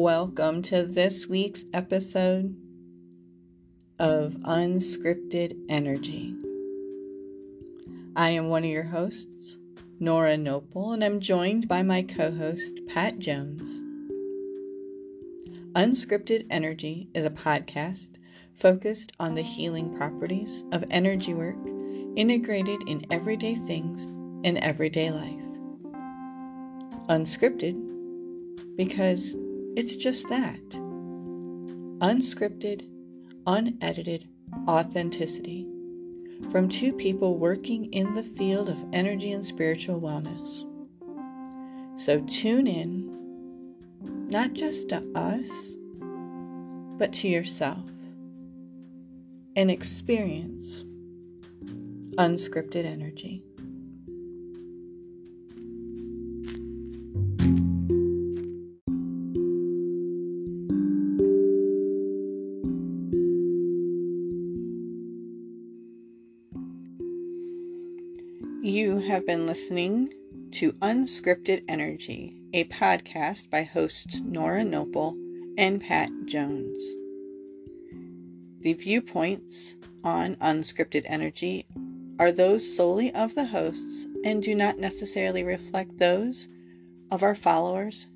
Welcome to this week's episode of Unscripted Energy. I am one of your hosts, Nora Noble, and I'm joined by my co host, Pat Jones. Unscripted Energy is a podcast focused on the healing properties of energy work integrated in everyday things in everyday life. Unscripted because it's just that unscripted, unedited authenticity from two people working in the field of energy and spiritual wellness. So tune in, not just to us, but to yourself and experience unscripted energy. Been listening to Unscripted Energy, a podcast by hosts Nora Noble and Pat Jones. The viewpoints on Unscripted Energy are those solely of the hosts and do not necessarily reflect those of our followers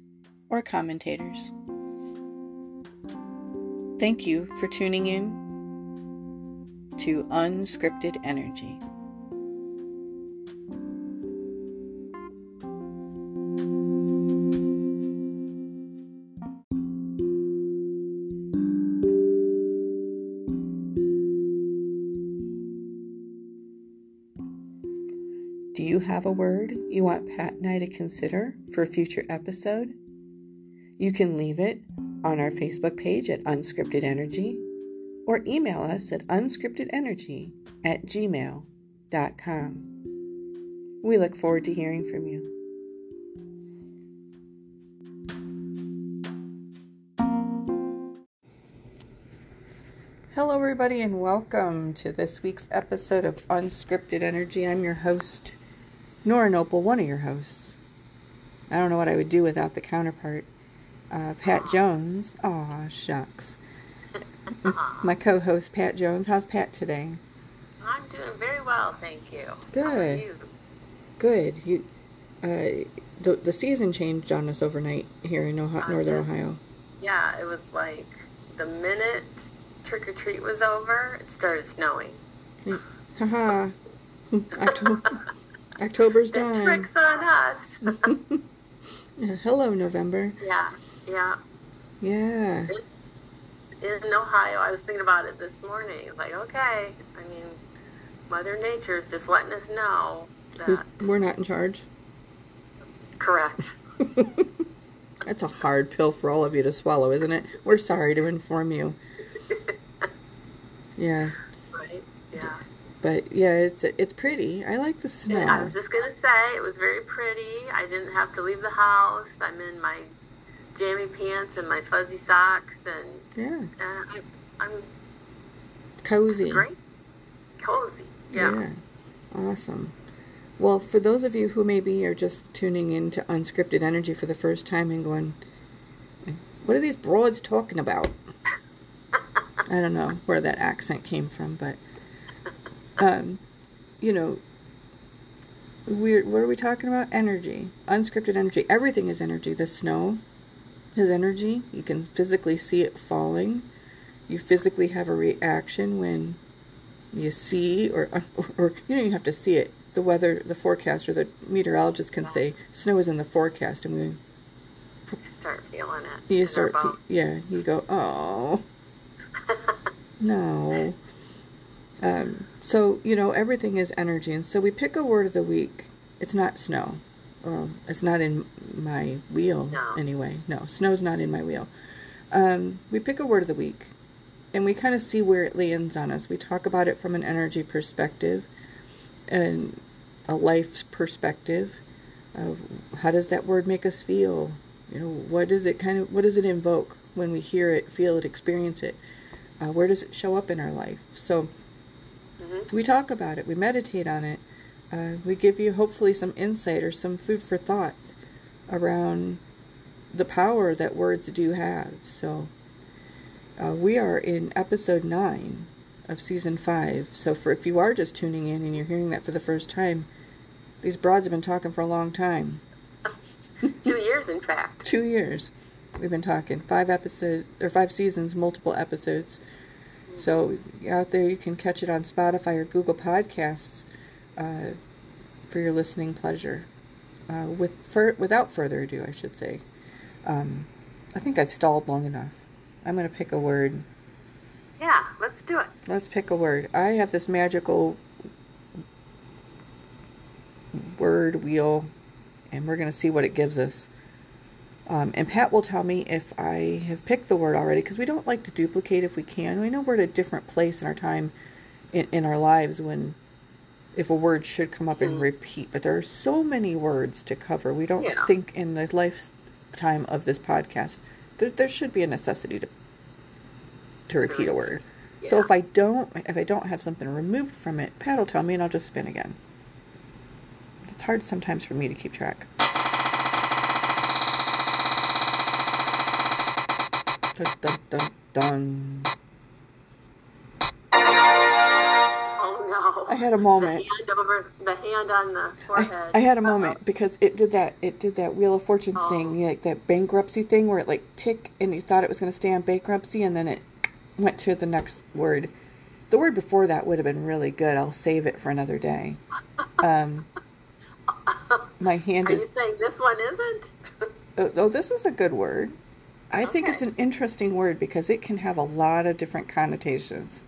or commentators. Thank you for tuning in to Unscripted Energy. Do you have a word you want Pat and I to consider for a future episode? You can leave it on our Facebook page at Unscripted Energy or email us at unscriptedenergy at gmail.com. We look forward to hearing from you. Hello, everybody, and welcome to this week's episode of Unscripted Energy. I'm your host, Nora Noble, one of your hosts. I don't know what I would do without the counterpart, uh, Pat Jones. Aw, shucks. My co host, Pat Jones. How's Pat today? I'm doing very well, thank you. Good. How are you? Good. You, uh, the, the season changed on us overnight here in Ohio, Northern. Ohio. Yeah, it was like the minute trick or treat was over, it started snowing. Haha. October, October's done. trick's on us. Yeah, Hello, November. yeah, yeah. Yeah. In Ohio, I was thinking about it this morning. Like, okay, I mean, Mother Nature's just letting us know that. We're not in charge. Correct. That's a hard pill for all of you to swallow, isn't it? We're sorry to inform you. Yeah, Right? Yeah. But yeah, it's it's pretty. I like the smell. I was just gonna say it was very pretty. I didn't have to leave the house. I'm in my jammy pants and my fuzzy socks, and Yeah, uh, I'm, I'm cozy. great, cozy. Yeah. Yeah, awesome. Well, for those of you who maybe are just tuning in to Unscripted Energy for the first time and going, what are these broads talking about? I don't know where that accent came from, but, um, you know, we're, what are we talking about? Energy. Unscripted energy. Everything is energy. The snow is energy. You can physically see it falling. You physically have a reaction when you see or, or or you don't even have to see it the weather the forecast, or the meteorologist can say snow is in the forecast and we start feeling it. you start fe- yeah you go oh no um, so you know everything is energy. And so we pick a word of the week. It's not snow. Well it's not in my wheel No. anyway. No snow's not in my wheel. Um, we pick a word of the week and we kind of see where it lands on us. We talk about it from an energy perspective and a life perspective uh, how does that word make us feel? You know what does it kind of what does it invoke when we hear it feel it experience it? Uh, where does it show up in our life? So Mhm. we talk about it we meditate on it uh, we give you hopefully some insight or some food for thought around the power that words do have. So uh, we are in episode nine of season five. So for if you are just tuning in and you're hearing that for the first time, these broads have been talking for a long time. Two years, in fact. Two years. We've been talking five episodes or five seasons, multiple episodes. So out there, you can catch it on Spotify or Google Podcasts uh, for your listening pleasure. Uh, with for, without further ado, I should say. Um, I think I've stalled long enough. I'm going to pick a word. Yeah, let's do it. Let's pick a word. I have this magical word wheel, and we're going to see what it gives us. Um, and Pat will tell me if I have picked the word already, because we don't like to duplicate if we can. We know we're at a different place in our time, in, in our lives, when if a word should come up and Mm. repeat. But there are so many words to cover. We don't Yeah. think in the lifetime of this podcast there, there should be a necessity to to repeat a word. So if I don't if I don't have something removed from it, Pat will tell me and I'll just spin again. It's hard sometimes for me to keep track. Dun, dun, dun, dun. Oh no. I had a moment. The hand over the hand on the forehead. I had a moment because it did that it did that Wheel of Fortune Oh. thing, like that bankruptcy thing where it like tick and you thought it was gonna stay on bankruptcy and then it went to the next word. The word before that would have been really good. I'll save it for another day. Um, my hand Are is you saying this one isn't? Oh, oh, this is a good word. I think Okay. it's an interesting word because it can have a lot of different connotations.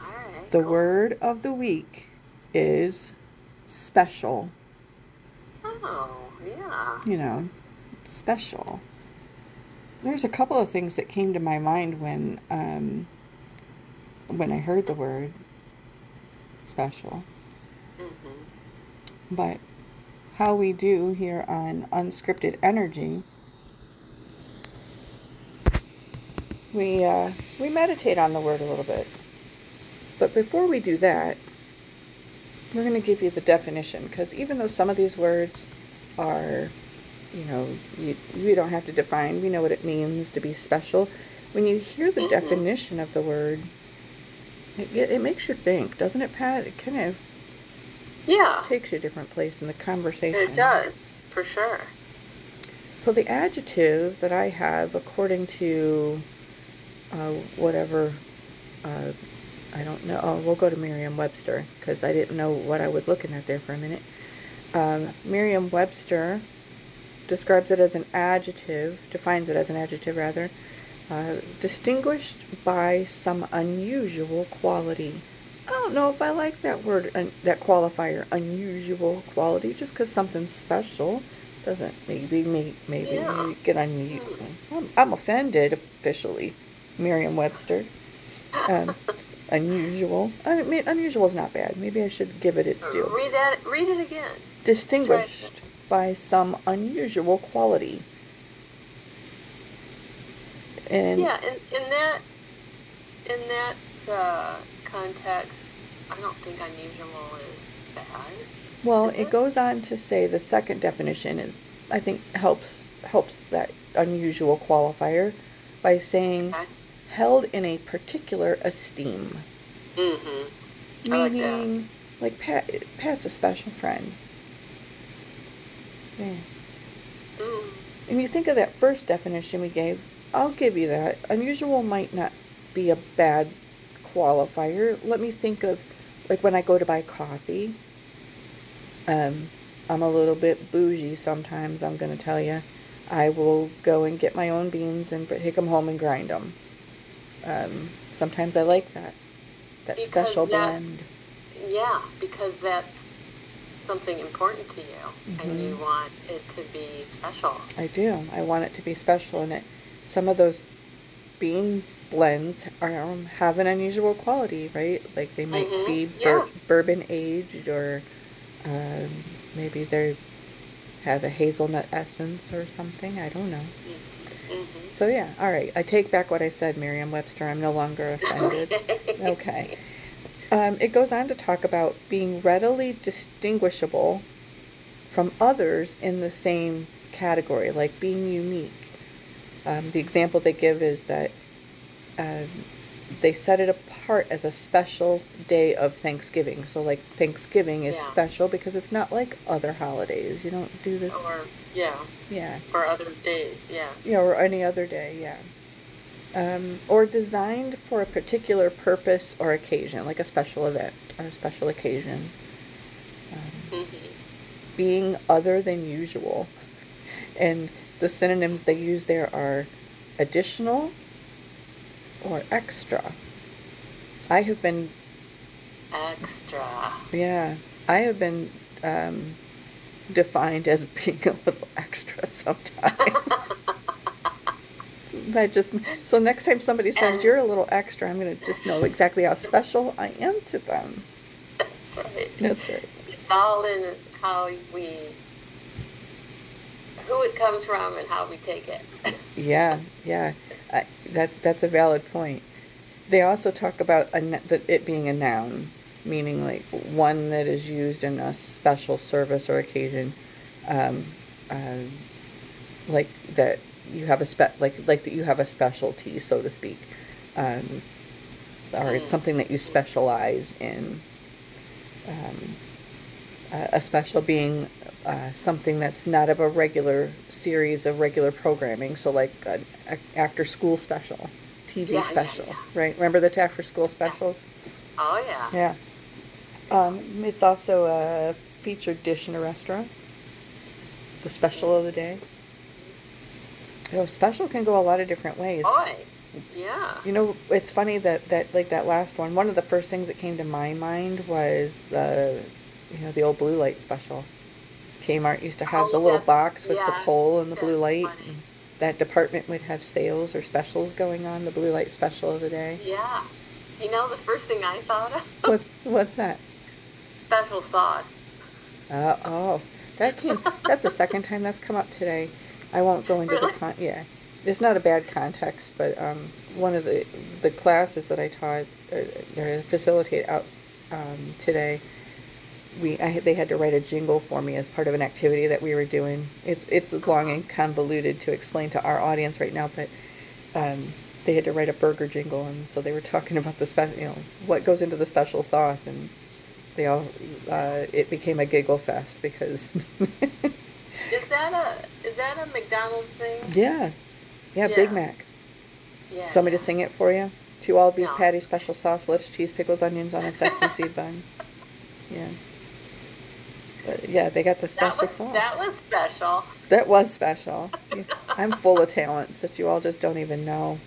Right. The cool. word of the week is special. Oh, yeah. You know, special. There's a couple of things that came to my mind when um, when I heard the word special. hmm But how we do here on Unscripted Energy, we uh, we meditate on the word a little bit. But before we do that, we're going to give you the definition because even though some of these words are, you know, you, you don't have to define. We know what it means to be special. When you hear the Mhm. definition of the word, it, it, it makes you think, doesn't it, Pat? It kind of Yeah, takes you a different place in the conversation. it does for sure. So the adjective that I have, according to uh, whatever, uh, I don't know. Oh, we'll go to Merriam-Webster because I didn't know what I was looking at there for a minute. Um, Merriam-Webster describes it as an adjective, defines it as an adjective rather, uh, distinguished by some unusual quality. I don't know if I like that word, un- that qualifier, unusual quality, just because something's special doesn't maybe maybe maybe Yeah. get unusual. I'm, I'm offended officially, Merriam-Webster. Um, unusual. I mean, unusual is not bad. Maybe I should give it its due. Read that. Read it again. Distinguished by some unusual quality. And Yeah, in, in that in that uh, context, I don't think unusual is bad. well, is it it? goes on to say the second definition is, I think, helps helps that unusual qualifier by saying Okay. Held in a particular esteem. Mm-hmm. I like. Meaning, like Pat, Pat's a special friend. Yeah. Mm. And you think of that first definition we gave, I'll give you that. Unusual might not be a bad qualifier. Let me think of, like when I go to buy coffee. Um, I'm a little bit bougie sometimes, I'm going to tell you. I will go and get my own beans and take them home and grind them. Um, sometimes I like that. That Because special that's- blend. Yeah, because that's something important to you, and you Mhm. want it to be special. I do. I want it to be special, and it. Some of those bean blends are um, have an unusual quality, right? Like they might Mhm, be bur- yeah. bourbon aged, or um, maybe they have a hazelnut essence or something. I don't know. Hmm So yeah, all right. I take back what I said, Merriam-Webster. I'm no longer offended. Okay. Um, it goes on to talk about being readily distinguishable from others in the same category, like being unique. Um, the example they give is that um, they set it apart as a special day of Thanksgiving. So, like Thanksgiving is Yeah. special because it's not like other holidays. You don't do this. Or yeah, Yeah. or other days. Yeah. Yeah, or any other day, yeah. Um, or designed for a particular purpose or occasion, like a special event or a special occasion. Um, hmm being other than usual. And the synonyms they use there are additional or extra. I have been, Extra. yeah, I have been um, defined as being a little extra sometimes. That just so next time somebody says And- you're a little extra, I'm gonna just know exactly how special I am to them. That's right. That's right. It's all in how we, who it comes from and how we take it. Yeah, yeah, I, that that's a valid point. They also talk about a, that it being a noun, meaning like one that is used in a special service or occasion, um, uh, like that you have a spe- like like that you have a specialty, so to speak, um, or it's Mm. something that you specialize in. Um, uh, a special being uh, something that's not of a regular series of regular programming. So, like an after school special, TV Yeah, yeah, special, yeah. right? Remember the after school specials? Oh yeah. Yeah. Um, it's also a featured dish in a restaurant. The special of the day. So, special can go a lot of different ways. Boy. Yeah. You know, it's funny that, that like that last one. One of the first things that came to my mind was the, you know, the old blue light special. Kmart used to have Oh, the little box with the pole and the blue light. funny. That department would have sales or specials going on. The blue light special of the day. Yeah. You know, the first thing I thought of? What what's that? Special sauce. Uh, oh, that came. That's the second time that's come up today. I won't go into Really? the con. Yeah, it's not a bad context, but um, one of the the classes that I taught uh, or facilitate out um, today, we I they had to write a jingle for me as part of an activity that we were doing. It's it's long and convoluted to explain to our audience right now, but. Um, they had to write a burger jingle, and so they were talking about the special, you know, what goes into the special sauce, and they all, uh, it became a giggle fest because, Is that a is that a McDonald's thing? yeah, yeah, Big Yeah. Mac. Yeah. Want me to sing it for you? Two all beef No. patty, special sauce, lettuce, cheese, pickles, onions on a sesame seed bun. Yeah. Yeah, they got the That special was sauce. that was special. That was special. I'm full of talents that you all just don't even know.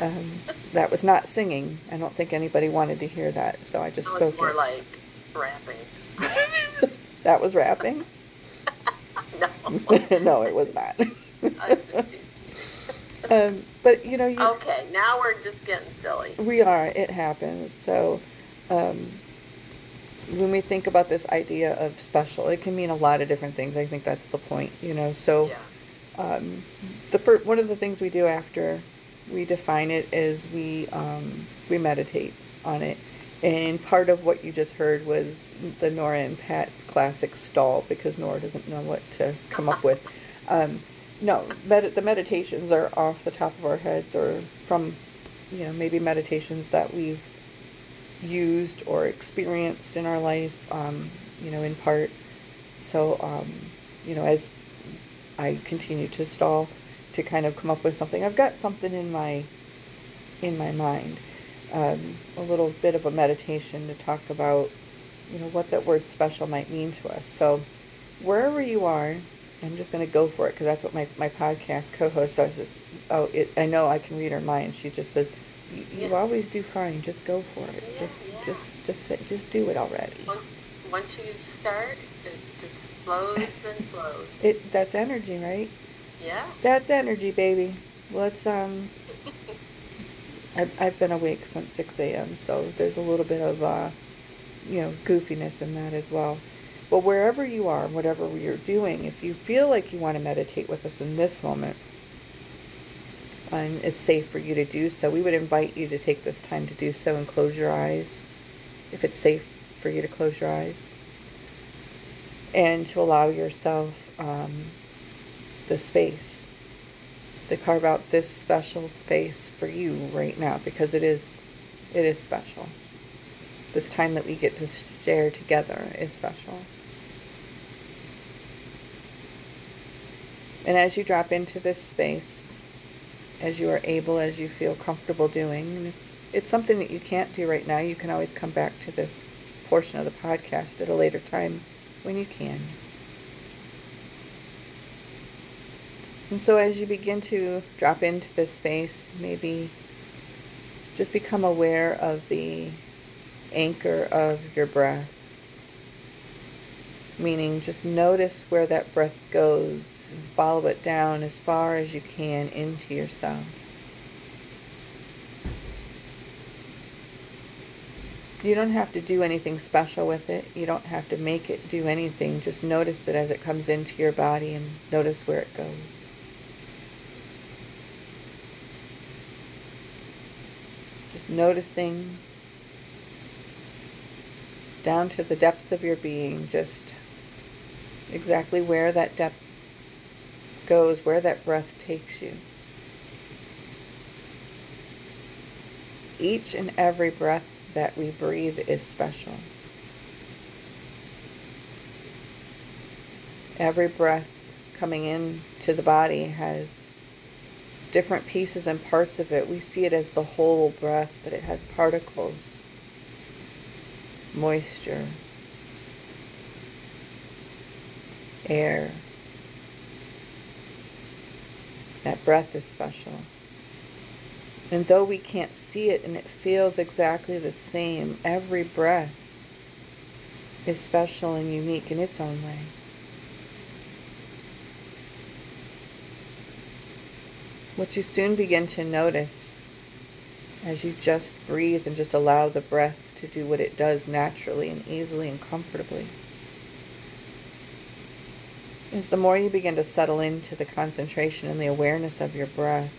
Um, that was not singing. I don't think anybody wanted to hear that, so I just spoke more it. like rapping. that was rapping? No. no, it was not. Um, but you know, you, okay, now we're just getting silly. we are. It happens. So, um, when we think about this idea of special, it can mean a lot of different things. I think that's the point. You know, so. Yeah. um, the fir- one of the things we do after we define it is we um, we meditate on it, and part of what you just heard was the Nora and Pat classic stall because Nora doesn't know what to come up with. Um, no, med- the meditations are off the top of our heads or from you know maybe meditations that we've used or experienced in our life. Um, you know, in part. So um, you know, as I continue to stall to kind of come up with something. I've got something in my in my mind, um, a little bit of a meditation to talk about, you know, what that word special might mean to us. So, wherever you are, I'm just going to go for it because that's what my, my podcast co-host says. Oh, it, I know I can read her mind. She just says, "You, you Yeah. always do fine. Just go for it. Yeah, just yeah. just just just do it already." Once once you start, it just flows and flows. It that's energy, right? yeah. That's energy, baby. Let's um. I've I've been awake since six a.m. So there's a little bit of uh, you know, goofiness in that as well. But wherever you are, whatever you're doing, if you feel like you want to meditate with us in this moment, and it's safe for you to do so, we would invite you to take this time to do so and close your eyes, if it's safe for you to close your eyes, and to allow yourself um, the space to carve out this special space for you right now because it is it is special. This time that we get to share together is special. And as you drop into this space, as you are able, as you feel comfortable doing, it's something that you can't do right now. You can always come back to this portion of the podcast at a later time when you can. And so as you begin to drop into this space, maybe just become aware of the anchor of your breath. Meaning just notice where that breath goes and follow it down as far as you can into yourself. You don't have to do anything special with it. You don't have to make it do anything. Just notice it as it comes into your body and notice where it goes. Just noticing down to the depths of your being, just exactly where that depth goes, where that breath takes you. Each and every breath that we breathe is special. Every breath coming in to the body has different pieces and parts of it. We see it as the whole breath, but it has particles, moisture, air. That breath is special. And though we can't see it and it feels exactly the same, every breath is special and unique in its own way. What you soon begin to notice as you just breathe and just allow the breath to do what it does naturally and easily and comfortably is the more you begin to settle into the concentration and the awareness of your breath,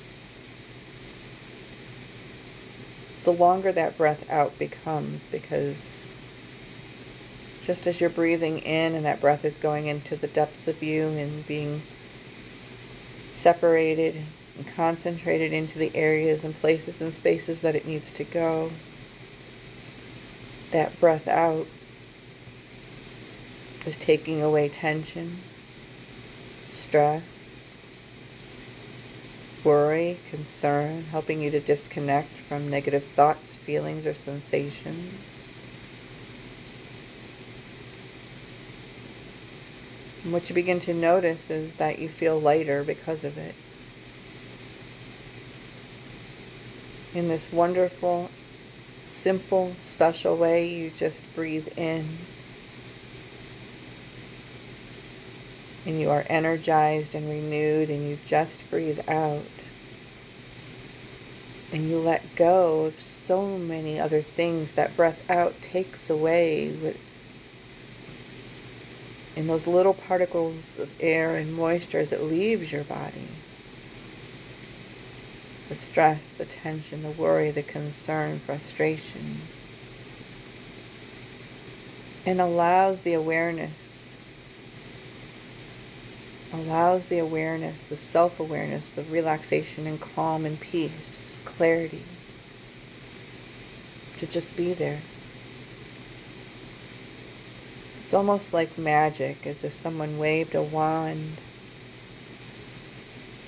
the longer that breath out becomes because just as you're breathing in and that breath is going into the depths of you and being separated and concentrated into the areas and places and spaces that it needs to go, that breath out is taking away tension, stress, worry, concern, helping you to disconnect from negative thoughts, feelings, or sensations. And what you begin to notice is that you feel lighter because of it. In this wonderful, simple, special way, you just breathe in. And you are energized and renewed and you just breathe out and you let go of so many other things that breath out takes away with in those little particles of air and moisture as it leaves your body. The stress, the tension, the worry, the concern, frustration. And allows the awareness allows the awareness, the self awareness of relaxation and calm and peace, clarity, to just be there. It's almost like magic, as if someone waved a wand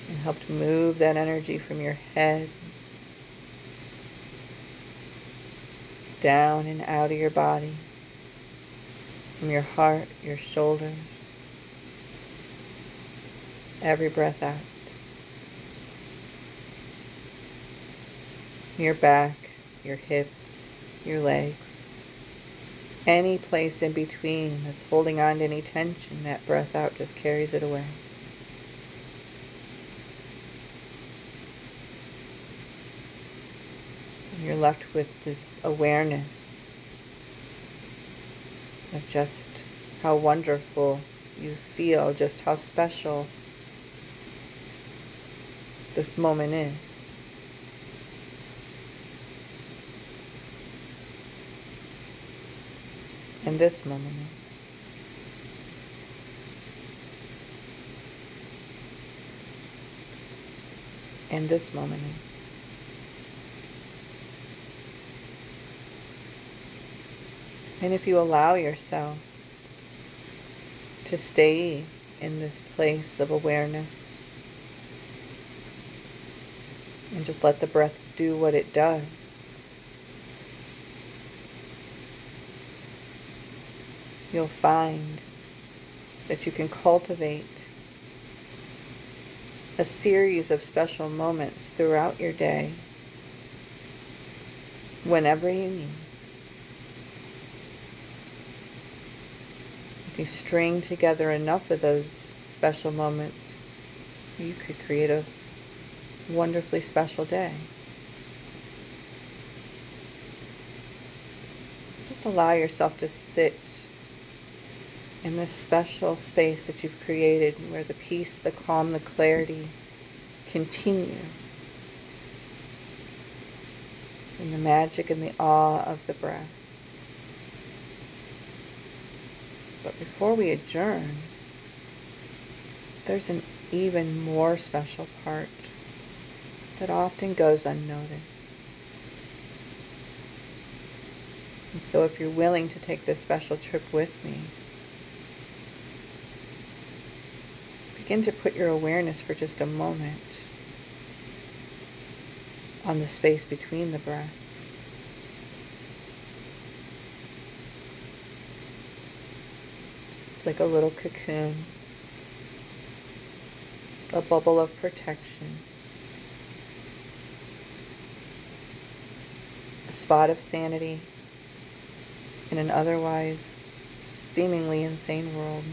and helped move that energy from your head down and out of your body, from your heart, your shoulders every breath out. Your back, your hips, your legs, any place in between that's holding on to any tension, that breath out just carries it away. you're left with this awareness of just how wonderful you feel, just how special this moment is. And this moment is. and this moment is. And if you allow yourself to stay in this place of awareness and just let the breath do what it does, you'll find that you can cultivate a series of special moments throughout your day whenever you need. If you string together enough of those special moments, you could create a wonderfully special day. Just allow yourself to sit in this special space that you've created where the peace, the calm, the clarity continue. And the magic and the awe of the breath. But before we adjourn, there's an even more special part that often goes unnoticed. And so if you're willing to take this special trip with me, begin to put your awareness for just a moment on the space between the breaths. It's like a little cocoon, a bubble of protection, spot of sanity in an otherwise seemingly insane world.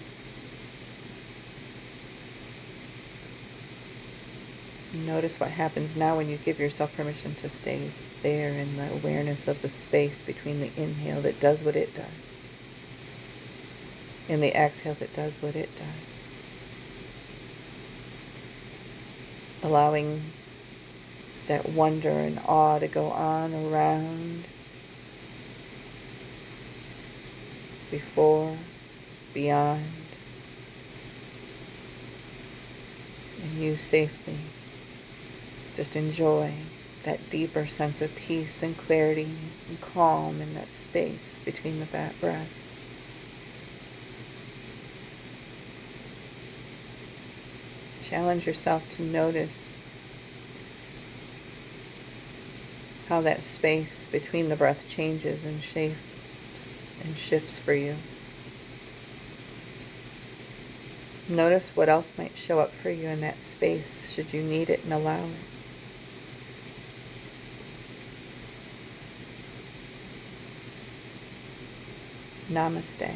Notice what happens now when you give yourself permission to stay there in the awareness of the space between the inhale that does what it does and the exhale that does what it does. Allowing that wonder and awe to go on around before, beyond, and you safely just enjoy that deeper sense of peace and clarity and calm in that space between the breaths. Challenge yourself to notice how that space between the breath changes and shapes and shifts for you. Notice what else might show up for you in that space should you need it and allow it. Namaste.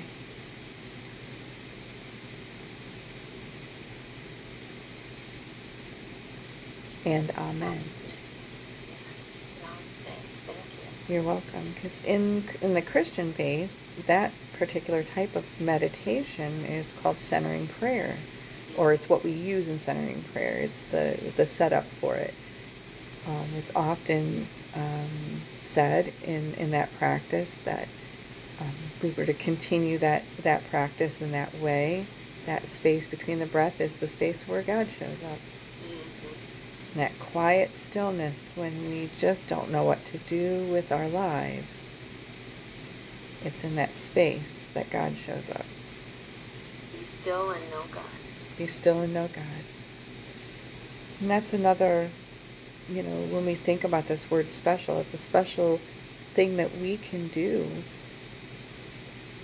and amen. You're welcome. Because in in the Christian faith, that particular type of meditation is called centering prayer, or it's what we use in centering prayer. It's the the setup for it. Um, it's often um, said in in that practice that um, we were to continue that that practice in that way. That space between the breath is the space where God shows up that quiet stillness when we just don't know what to do with our lives. It's in that space that God shows up. Be still and know God. Be still and know God. And that's another, you know, when we think about this word special, it's a special thing that we can do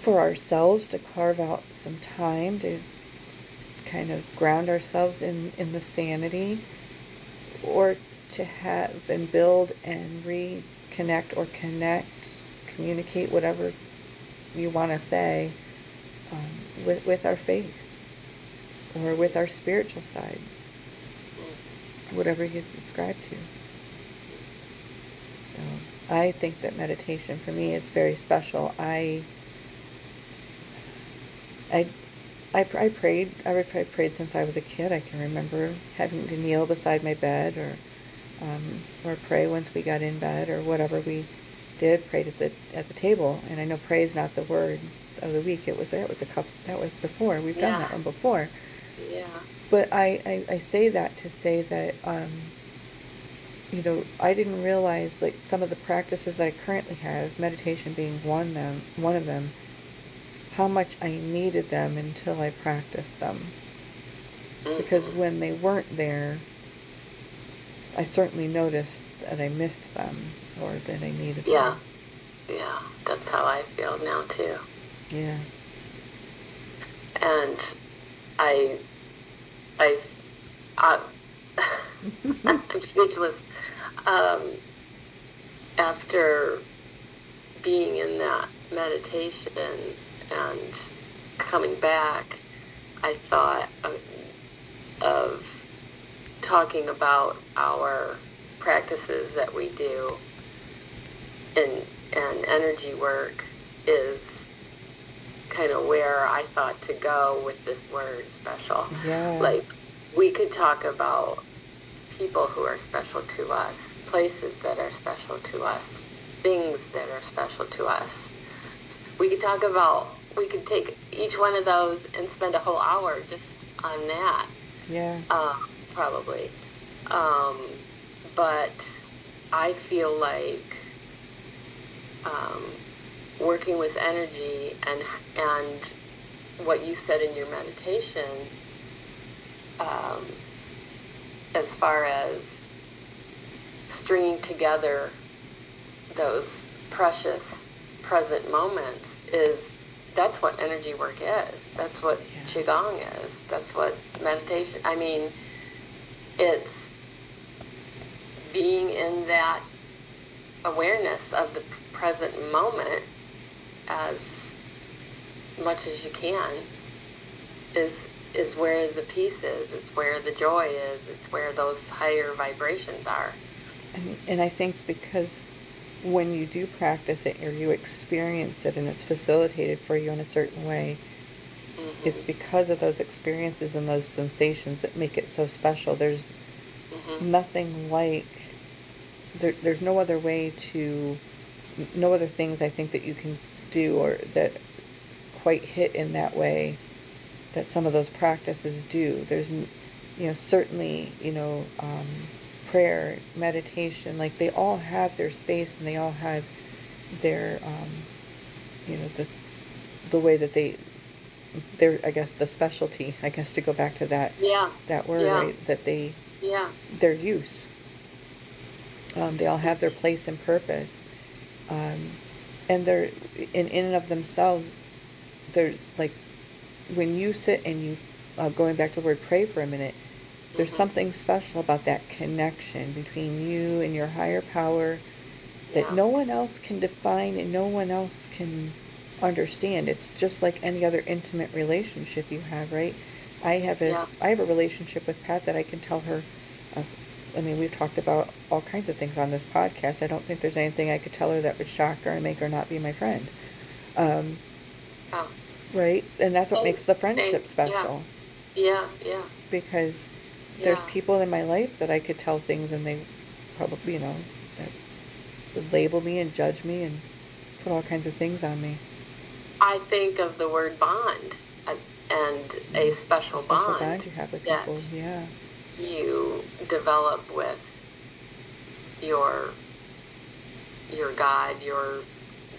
for ourselves to carve out some time to kind of ground ourselves in, in the sanity or to have and build and reconnect or connect, communicate whatever you want to say um, with, with our faith or with our spiritual side, whatever you subscribe to. So I think that meditation for me is very special. I I I, I prayed. I, I prayed since I was a kid. I can remember having to kneel beside my bed, or um, or pray once we got in bed, or whatever we did. Prayed at the at the table, and I know pray is not the word of the week. It was that was a couple. That was before. We've yeah. done that one before. Yeah. But I, I, I say that to say that um, you know, I didn't realize like some of the practices that I currently have, meditation being one them one of them, how much I needed them until I practiced them. Because Mhm. when they weren't there, I certainly noticed that I missed them or that I needed Yeah. them. Yeah. That's how I feel now too. Yeah. And I, I, I I'm speechless. Um, after being in that meditation and coming back, I thought of, of talking about our practices that we do and and energy work is kind of where I thought to go with this word special. Yeah. Like we could talk about people who are special to us, places that are special to us, things that are special to us. We could talk about we could take each one of those and spend a whole hour just on that Yeah. um, probably. Um, but I feel like um, working with energy and and what you said in your meditation, um, as far as stringing together those precious present moments is that's what energy work is. That's what Yeah. qigong is. That's what meditation. I mean, it's being in that awareness of the present moment as much as you can is is where the peace is. It's where the joy is. It's where those higher vibrations are. And, and I think because when you do practice it or you experience it and it's facilitated for you in a certain way, Mhm. it's because of those experiences and those sensations that make it so special. There's Mhm. nothing like, there, there's no other way to, no other things I think that you can do or that quite hit in that way that some of those practices do. There's, you know, certainly, you know, um, prayer, meditation, like they all have their space and they all have their, um, you know, the the way that they, their, I guess, the specialty, I guess, to go back to that Yeah. that word, Yeah. right? That they, Yeah. their use. Um, they all have their place and purpose, um, and they're in in and of themselves. They're like when you sit and you, uh, going back to the word pray for a minute. There's something special about that connection between you and your higher power that Yeah. no one else can define and no one else can understand. It's just like any other intimate relationship you have, right? I have a Yeah. I have a relationship with Pat that I can tell her. Uh, I mean, we've talked about all kinds of things on this podcast. I don't think there's anything I could tell her that would shock her and make her not be my friend. Um, Oh. right? And that's what Same, makes the friendship same, yeah. special Yeah. Yeah. because there's Yeah. people in my life that I could tell things and they probably, you know, that would label me and judge me and put all kinds of things on me. I think of the word bond uh, and a special, A special bond, bond you have with that people. Yeah. you develop with your your God, your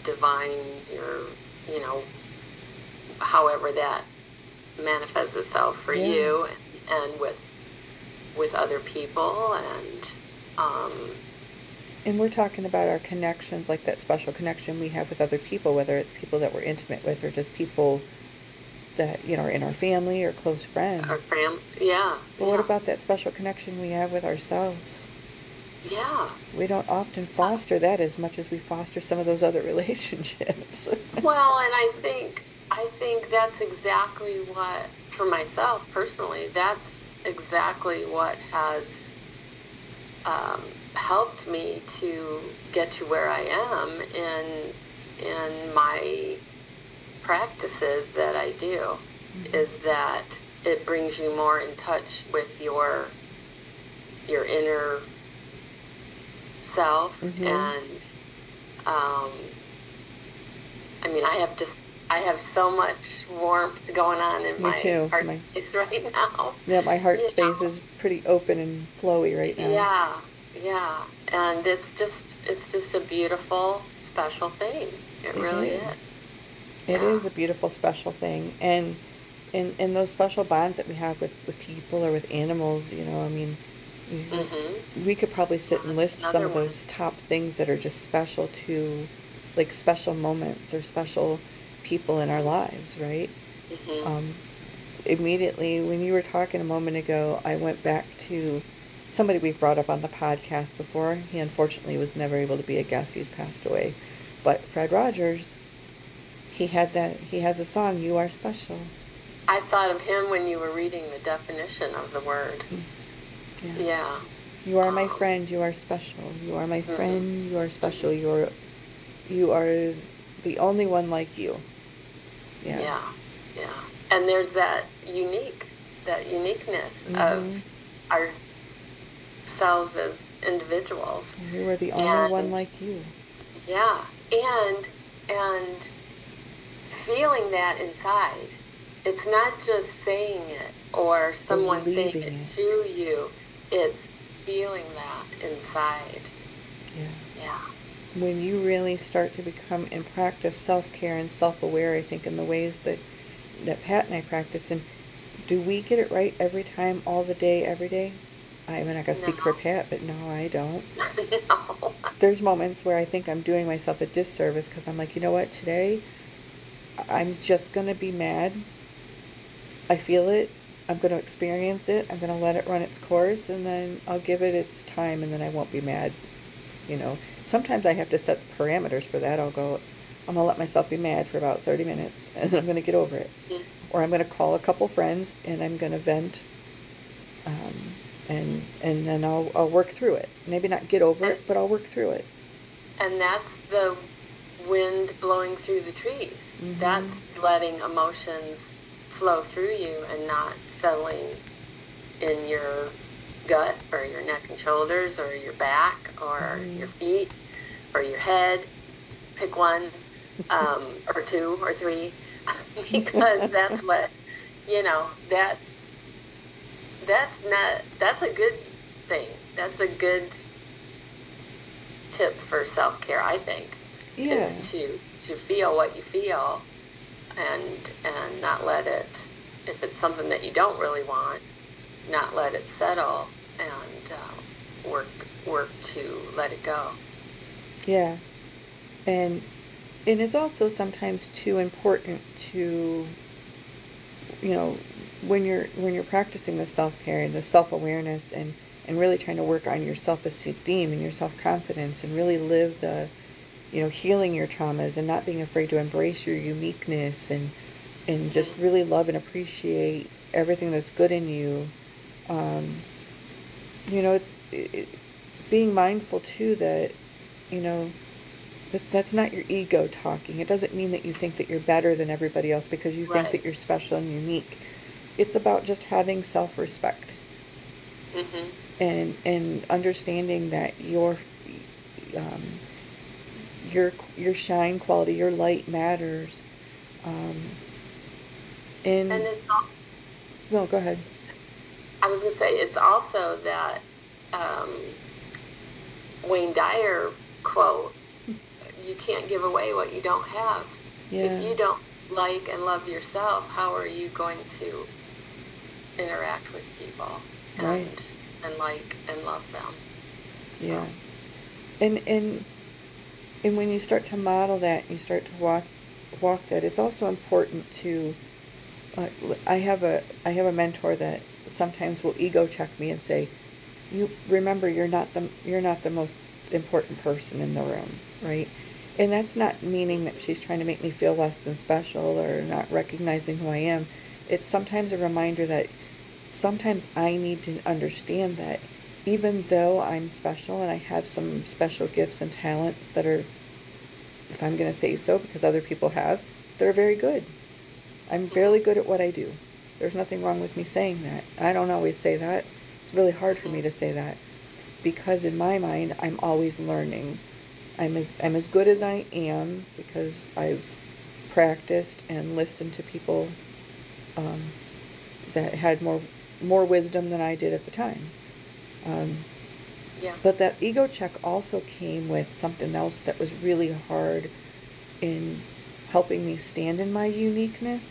divine, your you know, however that manifests itself for Yeah. you, and with with other people, and um, And we're talking about our connections, like that special connection we have with other people, whether it's people that we're intimate with or just people that, you know, are in our family or close friends. our fam, yeah. But yeah. what about that special connection we have with ourselves? Yeah. We don't often foster that as much as we foster some of those other relationships. Well, and I think I think that's exactly what for myself personally, that's exactly what has um, helped me to get to where I am in in my practices that I do is that it brings you more in touch with your your inner self Mhm. and um, I mean I have just I have so much warmth going on in Me my too. heart My- space right now. yeah, my heart You space know? is pretty open and flowy right now. Yeah, yeah, and it's just it's just a beautiful, special thing. It, It really is. is. It Yeah. is a beautiful, special thing, and in in those special bonds that we have with with people or with animals, you know, I mean, we, hmm we could probably sit and list some Another of one. those top things that are just special to, like special moments or special people in our lives, right? hmm um, immediately when you were talking a moment ago, I went back to somebody we've brought up on the podcast before. He unfortunately was never able to be a guest; he's passed away. But Fred Rogers, he had that. He has a song, "You Are Special." I thought of him when you were reading the definition of the word. Yeah. Yeah. You are my Um, friend. You are special. You are my Mhm. friend. You are special. You are, you are the only one like you. Yeah. Yeah. Yeah. And there's that unique, that uniqueness Mhm. of ourselves as individuals. You are the only one like you. Yeah. And and feeling that inside. It's not just saying it or someone saying Believing it it. to you. It's feeling that inside. Yeah. Yeah. When you really start to become and practice self-care and self-aware i think in the ways that that pat and i practice and do we get it right every time all the day every day? I mean, I to speak for pat but no i don't. No. there's moments where i think i'm doing myself a disservice because i'm like you know what? Today i'm just going to be mad. I feel it. I'm going to experience it. I'm going to let it run its course and then i'll give it its time and then i won't be mad you know sometimes i have to set parameters for that i'll go i'm going to let myself be mad for about 30 minutes and i'm going to get over it Mhm. or i'm going to call a couple friends and i'm going to vent um, and and then I'll, I'll work through it maybe not get over it but i'll work through it And that's the wind blowing through the trees. Mhm. That's letting emotions flow through you and not settling in your gut or your neck and shoulders or your back or Mhm. your feet or your head. Pick one um, or two or three because that's what, you know, that's that's not that's a good thing. That's a good tip for self care, I think, yeah is to to feel what you feel, and and not let it. If it's something that you don't really want, not let it settle, and uh, work work to let it go. Yeah. And and it's also sometimes too important to you know, when you're when you're practicing the self-care and the self-awareness and and really trying to work on your self-esteem and your self-confidence and really live the you know, healing your traumas and not being afraid to embrace your uniqueness and and just really love and appreciate everything that's good in you. Um, you know, it, it, being mindful too that, you know, that that's not your ego talking. It doesn't mean that you think that you're better than everybody else because you think that you're special and unique. It's about just having self-respect hmm and and understanding that your um, your your shine quality, your light matters. Um, and, And it's no, go ahead. I was gonna say it's also that um, Wayne Dyer quote: "You can't give away what you don't have." Yeah. If you don't like and love yourself, how are you going to interact with people and Right. and like and love them? Yeah. And and and when you start to model that, you start to walk walk that. It's also important to. Uh, I have a I have a mentor that sometimes will ego check me and say, "You remember you're not the you're not the most important person in the room, right?" And that's not meaning that she's trying to make me feel less than special or not recognizing who I am. It's sometimes a reminder that sometimes I need to understand that even though I'm special and I have some special gifts and talents that are, if I'm going to say so, because other people have, they're very good. I'm fairly good at what I do. There's nothing wrong with me saying that. I don't always say that. It's really hard for me to say that because in my mind, I'm always learning. I'm as I'm as good as I am because I've practiced and listened to people um, that had more more wisdom than I did at the time. Um, Yeah. But that ego check also came with something else that was really hard in helping me stand in my uniqueness.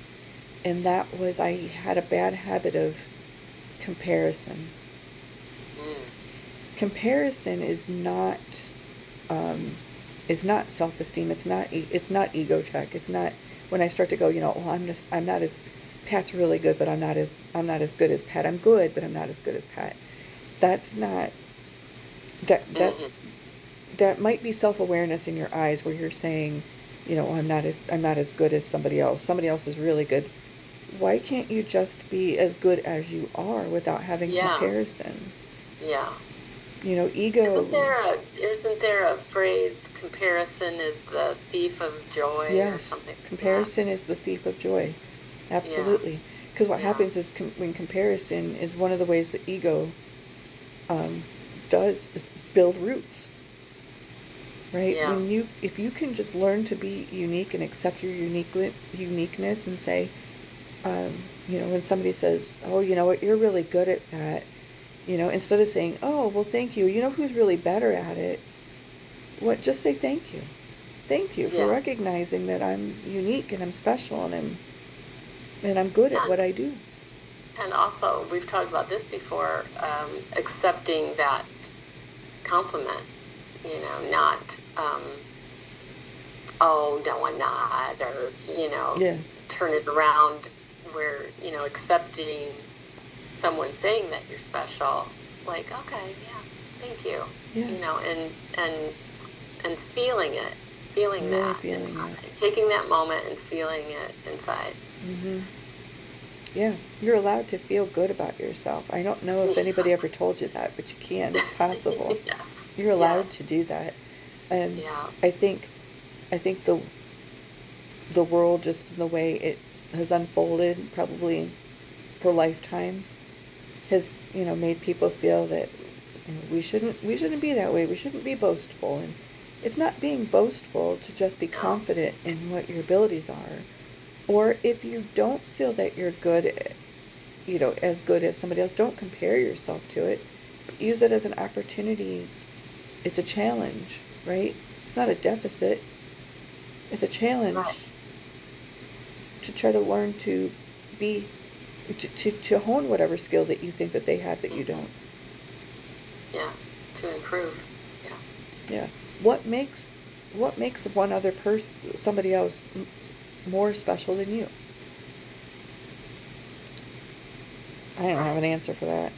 And that was I had a bad habit of comparison. Mm. Comparison is not um, is not self esteem. It's not e- it's not ego check. It's not when I start to go, you know, well, I'm just I'm not as Pat's really good, but I'm not as I'm not as good as Pat. I'm good, but I'm not as good as Pat. That's not that that Mhm. that might be self-awareness in your eyes where you're saying, you know, I'm not as I'm not as good as somebody else. Somebody else is really good. Why can't you just be as good as you are without having Yeah. comparison? Yeah. You know, ego. Isn't there a isn't there a phrase comparison is the thief of joy or Yes, something? like that? comparison is the thief of joy. Absolutely. Because what Yeah. happens is com- when comparison is one of the ways the ego um, does is build roots. Right? Yeah. When you if you can just learn to be unique and accept your unique uniqueness and say, um, you know, when somebody says, "Oh, you know what, you're really good at that," you know, instead of saying, "Oh, well, thank you," you know who's really better at it? What? Just say thank you. Thank you for recognizing that I'm unique and I'm special and I'm and I'm good at what I do. And also, we've talked about this before, um, accepting that compliment, you know, not, um, oh, no, I'm not, or, you know, Yeah. turn it around where, you know, accepting someone saying that you're special, like, okay, yeah, thank you, Yeah. you know, and, and, and feeling it, feeling Really that feeling inside, it. taking that moment and feeling it inside. hmm Yeah, you're allowed to feel good about yourself. I don't know if anybody ever told you that, but you can. It's possible. yes. You're allowed Yes. to do that. And Yeah. I think I think the the world just the way it has unfolded probably for lifetimes has, you know, made people feel that you know, we shouldn't we shouldn't be that way. We shouldn't be boastful and it's not being boastful to just be confident in what your abilities are. Or if you don't feel that you're good, you know, as good as somebody else, don't compare yourself to it. Use it as an opportunity. It's a challenge, right? It's not a deficit. It's a challenge. To try to learn to be, to, to, to hone whatever skill that you think that they have that you don't. Yeah. To improve. Yeah. Yeah. What makes what makes one other person, somebody else, m- more special than you? I don't have an answer for that.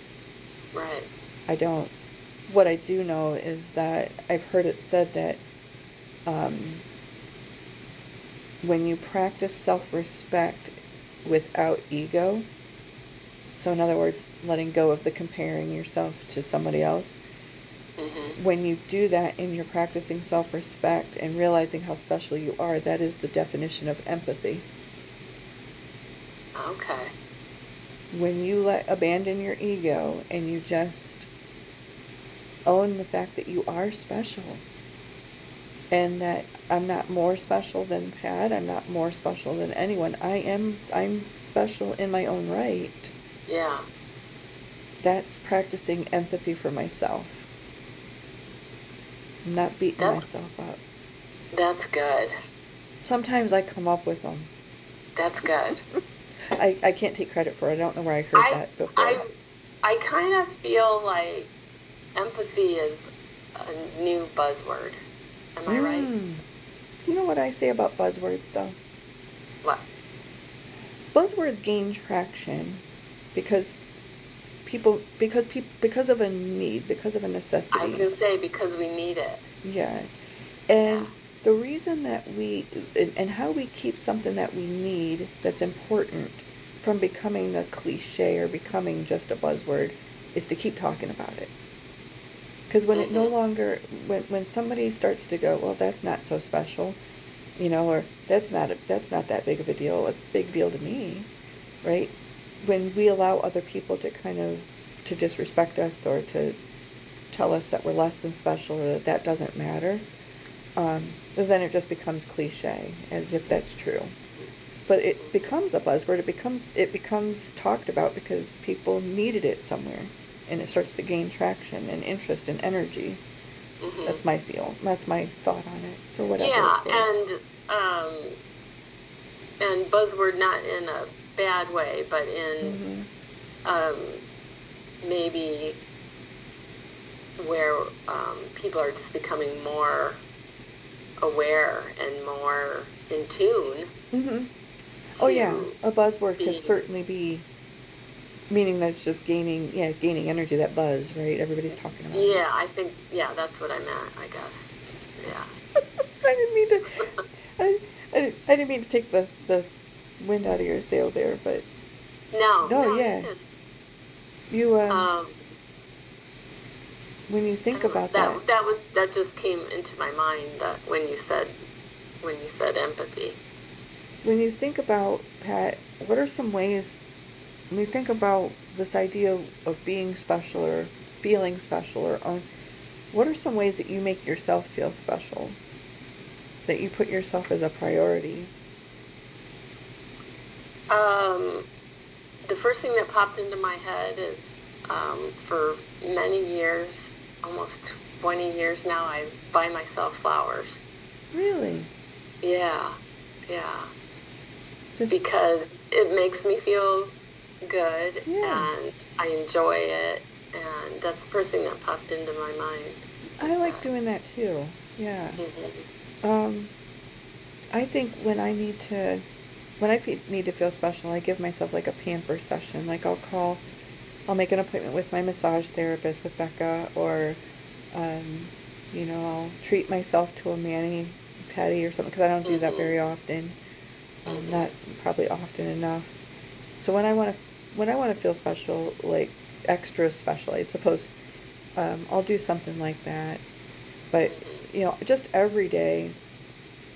Right. I don't. What I do know is that I've heard it said that um, when you practice self respect without ego, so in other words, letting go of the comparing yourself to somebody else, hmm when you do that and you're practicing self respect and realizing how special you are, that is the definition of empathy. Okay. when you let abandon your ego and you just own the fact that you are special and that I'm not more special than Pat, I'm not more special than anyone. I am I'm special in my own right. Yeah. That's practicing empathy for myself. I'm not beating myself up. That's good. Sometimes I come up with them. That's good. I, I can't take credit for it. I don't know where I heard I, that before. I, I kind of feel like empathy is a new buzzword. Am I right? Mm. You know what I say about buzzwords though? What? buzzwords gain traction because people because people because of a need because of a necessity I was going to say because we need it. yeah and Yeah. the reason that we and, and how we keep something that we need that's important from becoming a cliche or becoming just a buzzword is to keep talking about it because when it no Mhm. longer when when somebody starts to go well that's not so special you know or that's not a, that's not that big of a deal a big deal to me right? When we allow other people to kind of to disrespect us or to tell us that we're less than special or that that doesn't matter um, then it just becomes cliche as if that's true. But it becomes a buzzword. It becomes it becomes talked about because people needed it somewhere and it starts to gain traction and interest and energy. Mhm. That's my feel. That's my thought on it for whatever. yeah, and um, and buzzword not in a bad way, but in Mhm. um, maybe where um, people are just becoming more aware and more in tune. Mhm. Oh yeah, a buzzword could certainly be meaning that it's just gaining, yeah, gaining energy. That buzz, right? Everybody's talking about. Yeah, I think yeah, that's what I meant. I guess. Yeah. I didn't mean to. I, I, I didn't mean to take the the wind out of your sail there, but No. No, you yeah. you um, Um, when you think about that, that, that was that just came into my mind that when you said when you said empathy. when you think about Pat, what are some ways when you think about this idea of, being special or feeling special or on, what are some ways that you make yourself feel special? That you put yourself as a priority? Um, the first thing that popped into my head is um, for many years, almost 20 years now, I buy myself flowers. Really? Yeah, yeah. Just Because it makes me feel good Yeah. and I enjoy it. And that's the first thing that popped into my mind. I like doing that too. Yeah. Mhm. Um, I think when I need to, when I fe- need to feel special, I give myself like a pamper session. Like I'll call, I'll make an appointment with my massage therapist with Becca, or, um, you know, I'll treat myself to a mani pedi or something because I don't do that Mhm. very often. Um, Mhm. not probably often enough. So when I want to, when I want to feel special, like extra special, I suppose, um, I'll do something like that. But you know, just every day,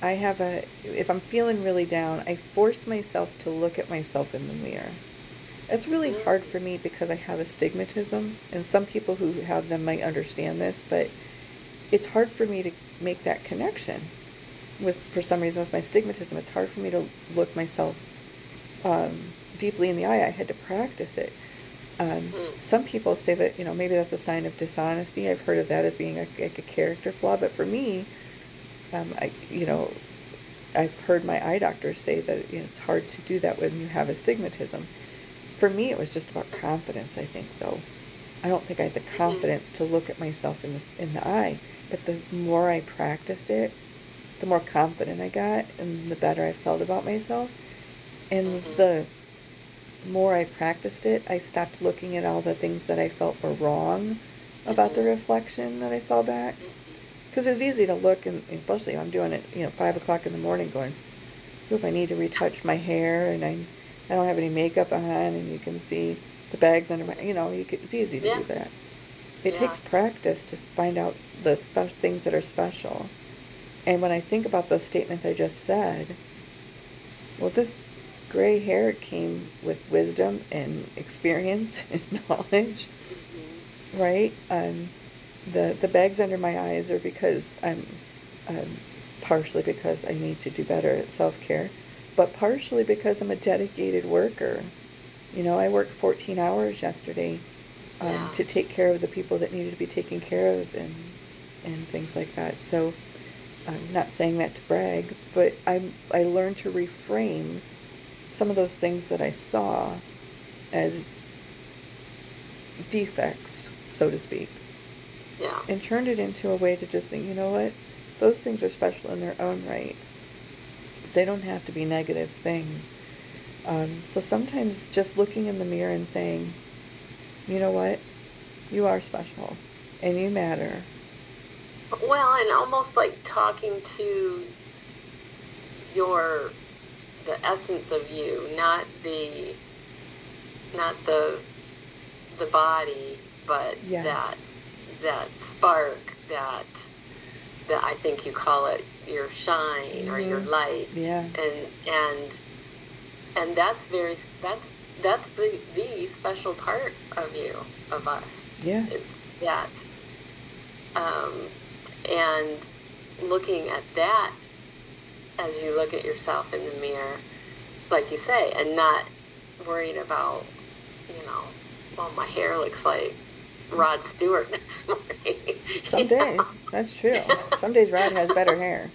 I have a. If I'm feeling really down, I force myself to look at myself in the mirror. It's really hard for me because I have astigmatism, and some people who have them might understand this, but it's hard for me to make that connection. With for some reason with my stigmatism, it's hard for me to look myself um, deeply in the eye. I had to practice it. Um, Mm. some people say that you know maybe that's a sign of dishonesty. I've heard of that as being a, like a character flaw, but for me, um, I you know I've heard my eye doctors say that you know, it's hard to do that when you have astigmatism. For me, it was just about confidence. I think though, I don't think I had the confidence to look at myself in the in the eye. But the more I practiced it, the more confident I got, and the better I felt about myself. And Mhm. the more I practiced it, I stopped looking at all the things that I felt were wrong about the reflection that I saw back. Because it's easy to look, and especially if I'm doing it, you know, five o'clock in the morning, going, "Oop, I need to retouch my hair, and I, I don't have any makeup on," and you can see the bags under my, you know, you can, it's easy to Yeah. do that. It Yeah. takes practice to find out the spe- things that are special. And when I think about those statements I just said, well, this gray hair came with wisdom and experience and knowledge, right? Um, the the bags under my eyes are because I'm um, partially because I need to do better at self care, but partially because I'm a dedicated worker. You know, I worked 14 hours yesterday um, to take care of the people that needed to be taken care of and and things like that. So I'm not saying that to brag, but I I learned to reframe some of those things that I saw as defects, so to speak, Yeah. and turned it into a way to just think, you know what, those things are special in their own right. They don't have to be negative things. Um, so sometimes just looking in the mirror and saying, you know what, you are special and you matter. Well, and almost like talking to your the essence of you, not the not the the body, but Yes. that that spark that that I think you call it your shine or your Mhm. light. Yeah. And and and that's very that's that's the the special part of you of us. Yeah. It's that. Um, and looking at that as you look at yourself in the mirror, like you say, and not worried about, you know, well, my hair looks like Rod Stewart this morning. Some days, that's true. Some days Rod has better hair.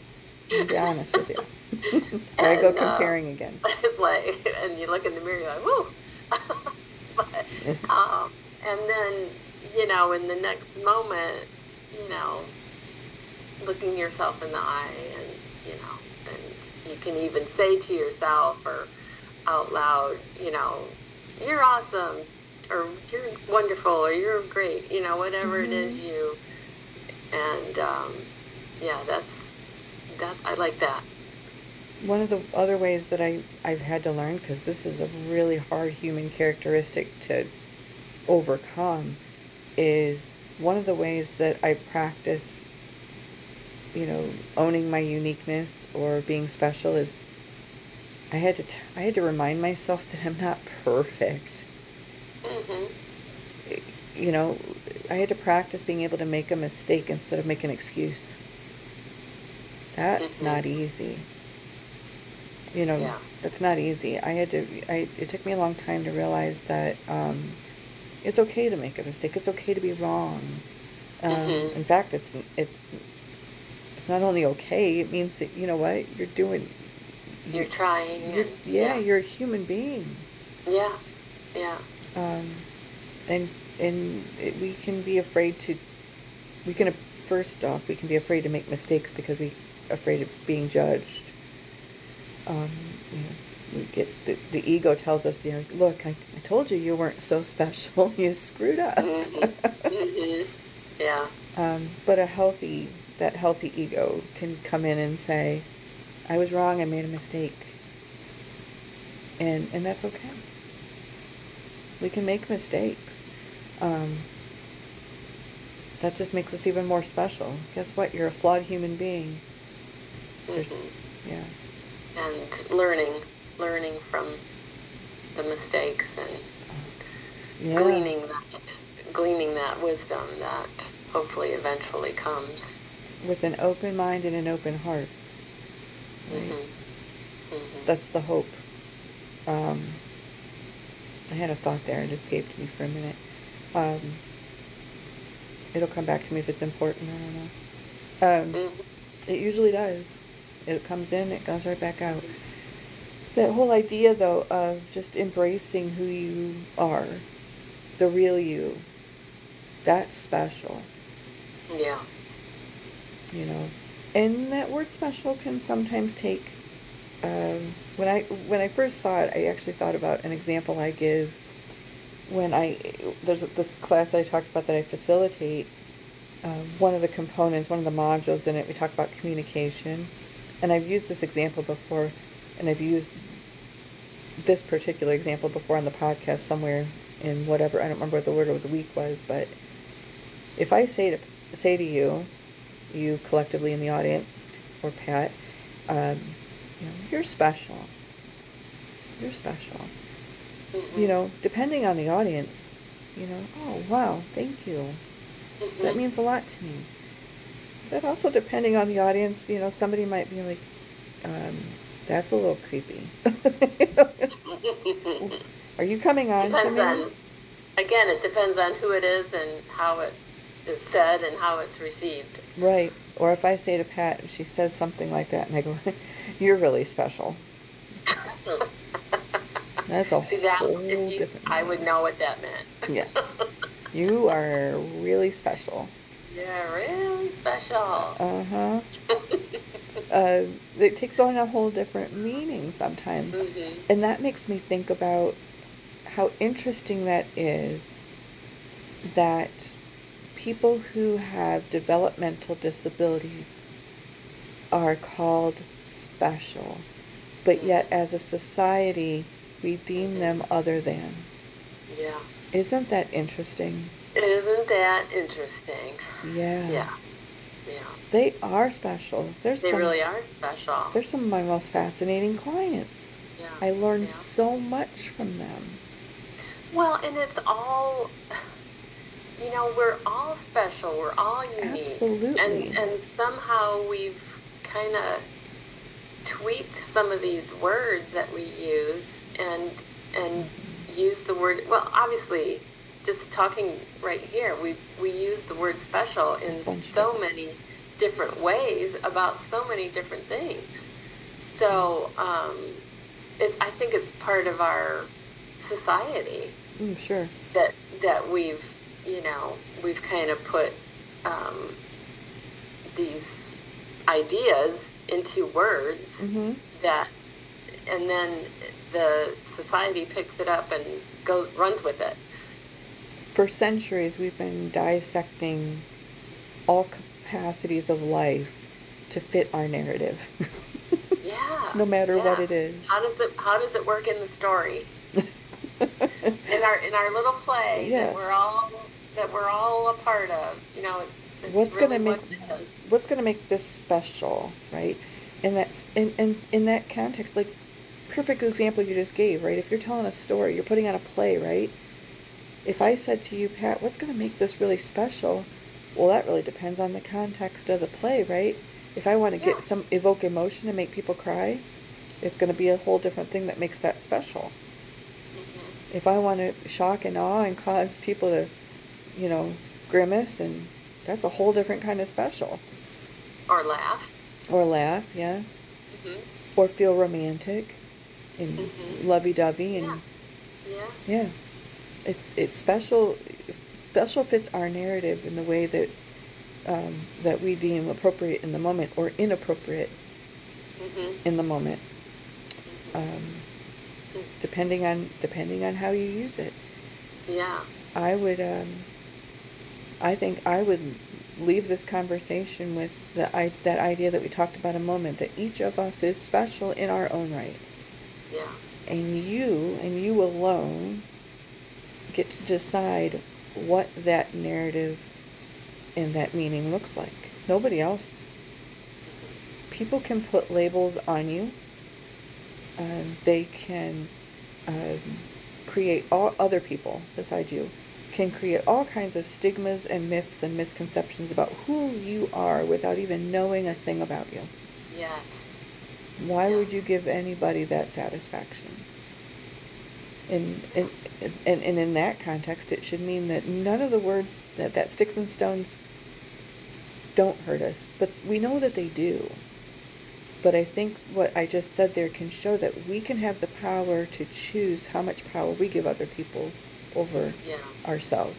To be honest with you. there I go uh, comparing again. it's like, and you look in the mirror, you're like, woo. but, um, and then, you know, in the next moment, you know, looking yourself in the eye, and you know, you can even say to yourself or out loud, you know, you're awesome, or you're wonderful, or you're great, you know, whatever it is you. And um, yeah, that's that. I like that. One of the other ways that I, I've had to learn, because this is a really hard human characteristic to overcome, is one of the ways that I practice, you know, owning my uniqueness or being special is I had to t- I had to remind myself that I'm not perfect. hmm You know, I had to practice being able to make a mistake instead of make an excuse. That's Mhm. not easy. You know, Yeah. that's not easy. I had to. I. It took me a long time to realize that um, it's okay to make a mistake. It's okay to be wrong. Um, Mhm. In fact, it's it. It's not only okay. It means that you know what you're doing. You're trying. You're, and- yeah, you're a human being. Yeah, yeah. um, and and it, we can be afraid to we can first off we can be afraid to make mistakes because we afraid of being judged um, you know, we get the, the ego tells us you know look I, I told you you weren't so special you screwed up Mhm. hmm Yeah. um, but a healthy that healthy ego can come in and say I was wrong I made a mistake. And and that's okay. We can make mistakes. Um, that just makes us even more special. Guess what? You're a flawed human being. There's- hmm yeah. And learning, learning from the mistakes and yeah. gleaning that, gleaning that wisdom that hopefully eventually comes. With an open mind and an open heart right? hmm hmm that's the hope. Um, I had a thought there; and it escaped me for a minute. Um, it'll come back to me if it's important. I don't know. Um, hmm it usually does. It comes in, it goes right back out. That whole idea, though, of just embracing who you are, the real you, that's special. Yeah. You know. And that word special can sometimes take um, when i when i first saw it i actually thought about an example i give when i there's this class i talked about that i facilitate um, one of the components one of the modules in it we talk about communication. And i've used this example before and i've used this particular example before on the podcast somewhere in whatever i don't remember what the word of the week was but if i say to say to you you collectively in the audience or Pat, um, you know, you're special. You're special. Mhm. You know, depending on the audience, you know, oh wow, thank you. Mhm. That means a lot to me. But also depending on the audience, you know, somebody might be like, um, that's a little creepy. Are you coming on to depends me? on again it depends on who it is and how it is said and how it's received Right. Or if I say to Pat, she says something like that, and I go, "You're really special." That's a see that whole you, different. i would know what that meant Yeah. You are really special. yeah really special Uh huh. Uh, it takes on a whole different meaning sometimes, Mhm. and that makes me think about how interesting that is. That people who have developmental disabilities are called special, but yet as a society we deem them other than. yeah Isn't that interesting? isn't that interesting Yeah. yeah yeah They are special. There's they some really are special they're some of my most fascinating clients. yeah I learn yeah. so much from them. Well, and it's all, you know, we're all special. We're all unique. Absolutely. And and somehow we've kind of tweaked some of these words that we use and and use the word. Well, obviously, just talking right here, we we use the word special in so many different ways about so many different things. So um, it, I think it's part of our society. Mm, sure. That that we've you know we've kind of put um, these ideas into words mm-hmm. that, and then the society picks it up and goes runs with it. For centuries, we've been dissecting all capacities of life to fit our narrative. yeah. no matter yeah. what it is. How does it How does it work in the story? in our in our little play yes. that we're all that we're all a part of. You know, it's, it's what's really going to make what what's going to make this special, right? And that's in, in in that context, like perfect example you just gave, right? If you're telling a story, you're putting on a play, right? If I said to you, Pat, what's going to make this really special? Well, that really depends on the context of the play, right? If I want to Yeah. get some evoke emotion and make people cry, it's going to be a whole different thing that makes that special. Mhm. If I want to shock and awe and cause people to, you know, grimace, and that's a whole different kind of special. Or laugh. Or laugh, yeah. hmm Or feel romantic and Mhm. lovey-dovey and Yeah. yeah. It's it's special. Special fits our narrative in the way that um, that we deem appropriate in the moment or inappropriate hmm in the moment, um, depending on depending on how you use it. Yeah. I would, um, I think I would leave this conversation with the I, that idea that we talked about a moment that each of us is special in our own right, Yeah. and you and you alone get to decide what that narrative and that meaning looks like. Nobody else. People can put labels on you. Um, they can um, create all other people besides you can create all kinds of stigmas and myths and misconceptions about who you are without even knowing a thing about you. Yes. Why would you give anybody that satisfaction? And, and, and, and in that context, it should mean that none of the words that, that sticks and stones don't hurt us, but we know that they do. But I think what I just said there can show that we can have the power to choose how much power we give other people over Yeah. ourselves,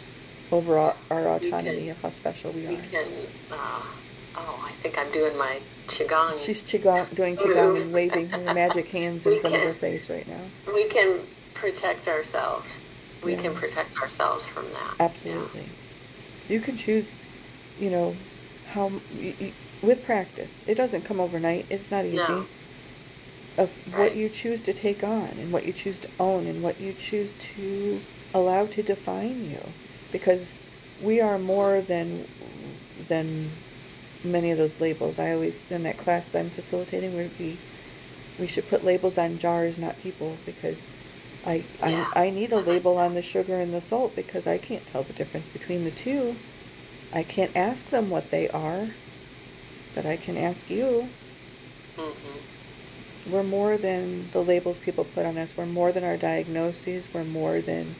over our, our autonomy can- of how special we We are. can. Uh, oh, I think I'm doing my qigong. She's qigong, doing qigong and waving her magic hands in We front of her face right now. we can protect ourselves. We Yeah. can protect ourselves from that. Absolutely. You can choose, you know, how y y with practice. It doesn't come overnight. It's not easy. No. Of what Right. you choose to take on and what you choose to own and what you choose to allow to define you, because we are more than than many of those labels. I always in that class I'm facilitating where we we should put labels on jars, not people, because I, Yeah. I I need a label on the sugar and the salt because I can't tell the difference between the two. I can't ask them what they are, but I can ask you. hmm We're more than the labels people put on us. We're more than our diagnoses. We're more than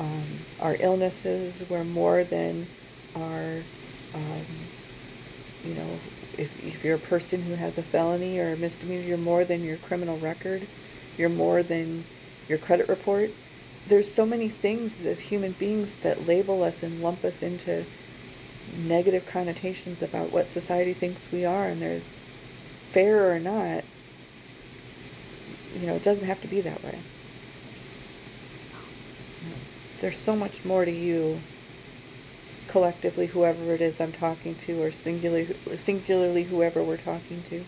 um, our illnesses. We're more than our, um, you know, if, if you're a person who has a felony or a misdemeanor, you're more than your criminal record. You're more than your credit report. There's so many things as human beings that label us and lump us into negative connotations about what society thinks we are, and they're fair or not. You know, it doesn't have to be that way. There's so much more to you, collectively, whoever it is I'm talking to, or singularly, singularly whoever we're talking to.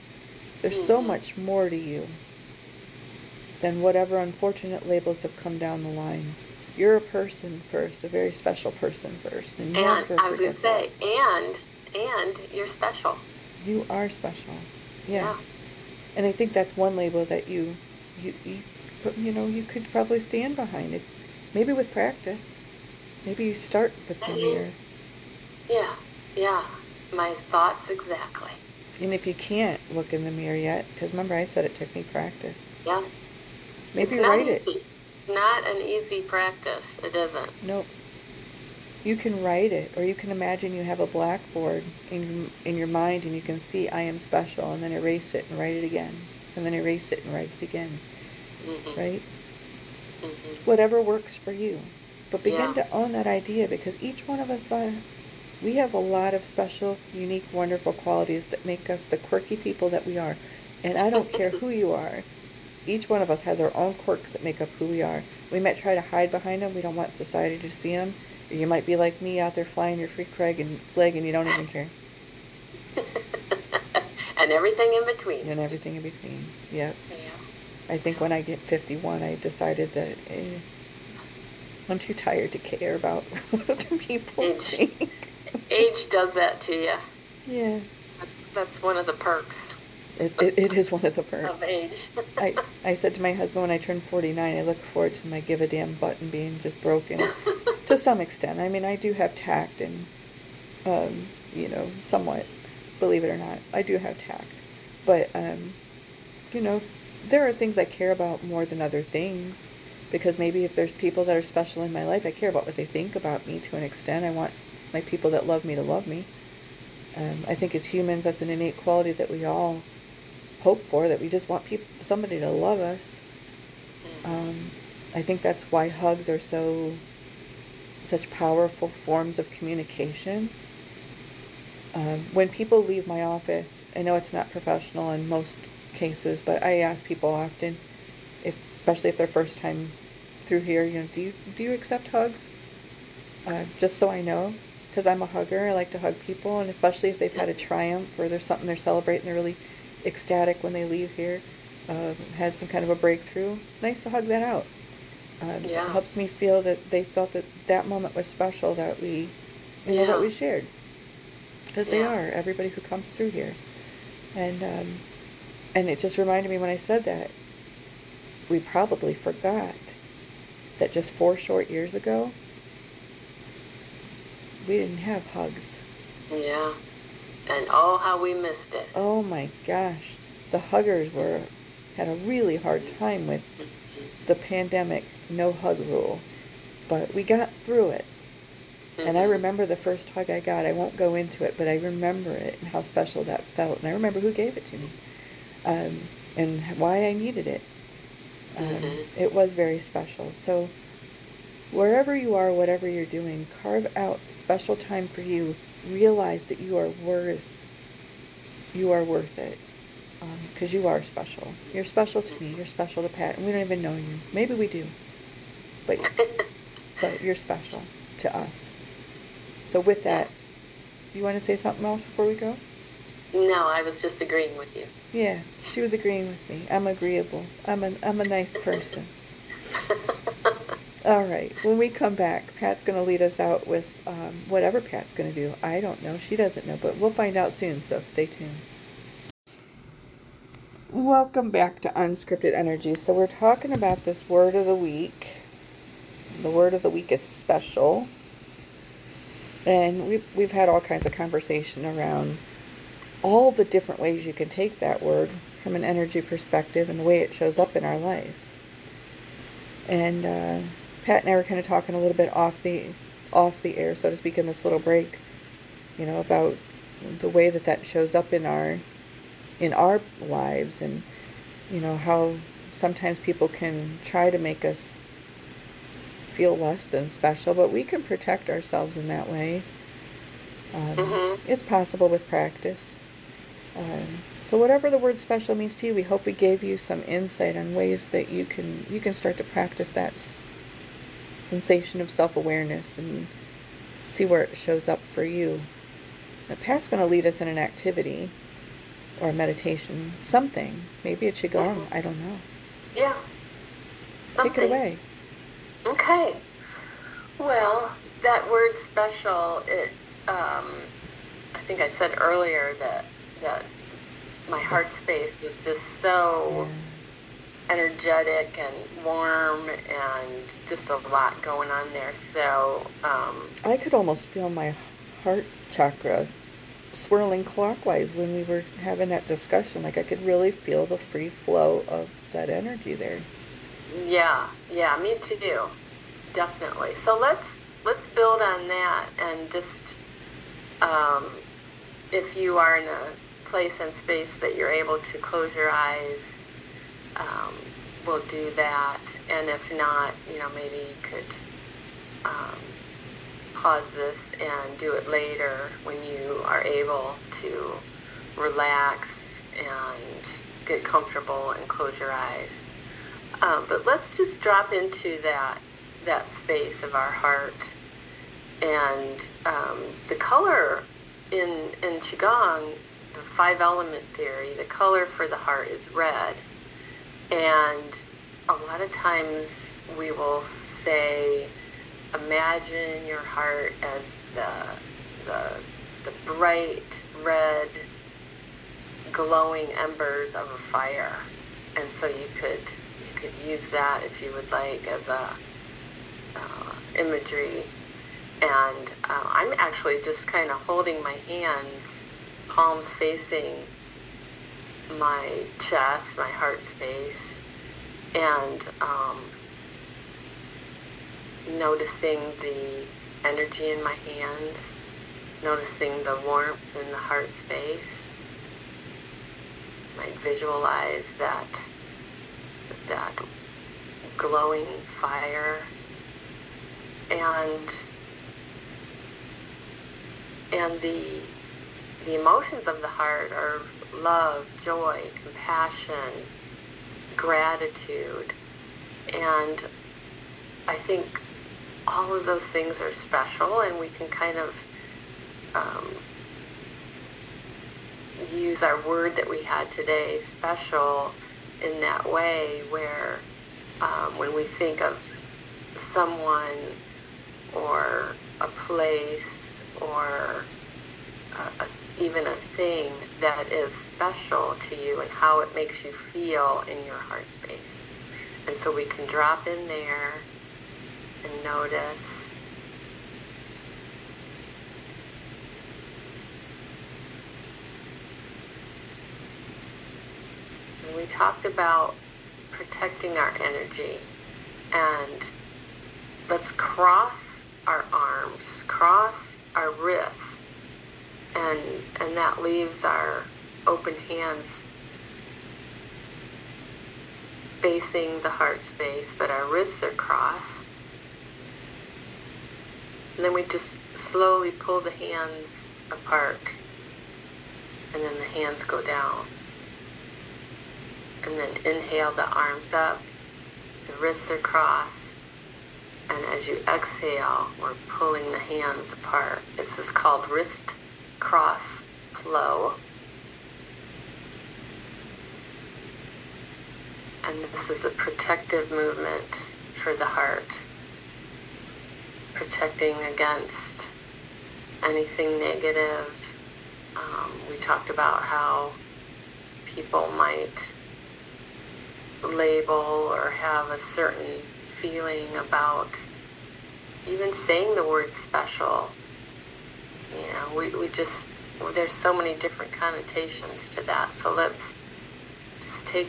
There's so Mhm. much more to you than whatever unfortunate labels have come down the line. You're a person first, a very special person first, and And I was going to say, and and you're special. you are special. Yeah. Yeah. and I think that's one label that you, you, you, you know, you could probably stand behind it. Maybe with practice. Maybe you start with the mirror, Yeah. Yeah. My thoughts exactly. and if you can't look in the mirror yet, because remember I said it took me practice. Yeah. Maybe it's not write it. easy. It's not an easy practice. It isn't. Nope. You can write it, or you can imagine you have a blackboard in in your mind, and you can see I am special, and then erase it and write it again, and then erase it and write it again. Mhm. Right? Mhm. Whatever works for you, but begin Yeah. to own that idea because each one of us are. We have a lot of special, unique, wonderful qualities that make us the quirky people that we are. And I don't care who you are. Each one of us has our own quirks that make up who we are. We might try to hide behind them. We don't want society to see them. Or you might be like me out there flying your free Craig and flag and you don't even care. and everything in between. And everything in between. Yep. Yeah. I think when I get 51, I decided that eh, I'm too tired to care about what other people Age. think. Age does that to you. Yeah. That's one of the perks It, it, it is one of the perks. of age. I, I said to my husband when I turned 49, I look forward to my give a damn button being just broken to some extent. I mean, I do have tact and, um, you know, somewhat, believe it or not, I do have tact. But, um, you know, there are things I care about more than other things because maybe if there's people that are special in my life, I care about what they think about me to an extent. I want my people that love me to love me. Um, I think as humans, that's an innate quality that we all hope for, that we just want people, somebody to love us. Um, I think that's why hugs are so such powerful forms of communication. Um, when people leave my office, I know it's not professional and most cases, but I ask people often, if especially if they're first time through here, you know, do you do you accept hugs? Uh, just so I know, because I'm a hugger. I like to hug people, and especially if they've had a triumph or there's something they're celebrating, they're really ecstatic when they leave here, uh, had some kind of a breakthrough. It's nice to hug that out. Um, Yeah. It helps me feel that they felt that that moment was special, that we, you know, Yeah. that we shared. Because they are, everybody who comes through here. And, um, and it just reminded me when I said that, we probably forgot that just four short years ago, we didn't have hugs. Yeah. And oh, how we missed it. Oh my gosh. The huggers were had a really hard time with the pandemic no hug rule. But we got through it. And I Mhm. remember the first hug I got. I won't go into it, but I remember it and how special that felt. And I remember who gave it to me um, and why I needed it. Um, Mhm. It was very special. So, wherever you are, whatever you're doing, carve out special time for you. Realize that you are worth. You are worth it, because you are special. You're special to me. You're special to Pat, and we don't even know you. Maybe we do, but but you're special to us. So with that, you want to say something else before we go? No, I was just agreeing with you. Yeah, she was agreeing with me. I'm agreeable. I'm a I'm a nice person. All right. When we come back, Pat's going to lead us out with um, whatever Pat's going to do. I don't know. She doesn't know, but we'll find out soon. So stay tuned. Welcome back to Unscripted Energy. So we're talking about this word of the week. The word of the week is special, and we've we've had all kinds of conversation around all the different ways you can take that word from an energy perspective and the way it shows up in our life. And uh, Pat and I were kind of talking a little bit off the off the air, so to speak, in this little break, you know, about the way that that shows up in our in our lives, and you know how sometimes people can try to make us feel less than special, but we can protect ourselves in that way. Um, Mhm. It's possible with practice. Um, so whatever the word special means to you, we hope we gave you some insight on ways that you can you can start to practice that s- sensation of self-awareness and see where it shows up for you. Now, Pat's going to lead us in an activity or a meditation, something. Maybe a qigong. I don't know. Yeah. Something. Take it away. Okay. Well, that word special, it um, I think I said earlier that that my heart space was just so energetic and warm and just a lot going on there. So, um, I could almost feel my heart chakra swirling clockwise when we were having that discussion. Like I could really feel the free flow of that energy there. yeah, yeah, me too. Definitely. So let's let's build on that and just um, if you are in a place and space that you're able to close your eyes, um, we'll do that. And if not, you know, maybe you could um, pause this and do it later when you are able to relax and get comfortable and close your eyes. Um, but let's just drop into that that space of our heart and um, the color in in qigong five element theory. The color for the heart is red. And a lot of times we will say imagine your heart as the the the bright red glowing embers of a fire. And so you could you could use that if you would like as a uh, imagery. And uh, I'm actually just kind of holding my hands palms facing my chest my heart space and um, noticing the energy in my hands, noticing the warmth in the heart space. Might visualize that that glowing fire and and the the emotions of the heart are love, joy, compassion, gratitude. And I think all of those things are special and we can kind of um, use our word that we had today, special, in that way where um, when we think of someone or a place or a, a, even a thing that is special to you and how it makes you feel in your heart space. And so we can drop in there and notice. And we talked about protecting our energy and let's cross our arms, cross our wrists, and and that leaves our open hands facing the heart space, but our wrists are crossed. And then we just slowly pull the hands apart. And then the hands go down. And then inhale the arms up. The wrists are crossed. And as you exhale, we're pulling the hands apart. This is called wrist cross flow. And this is a protective movement for the heart protecting against anything negative. Um, we talked about how people might label or have a certain feeling about even saying the word special. You know, we, we just, there's so many different connotations to that. So let's just take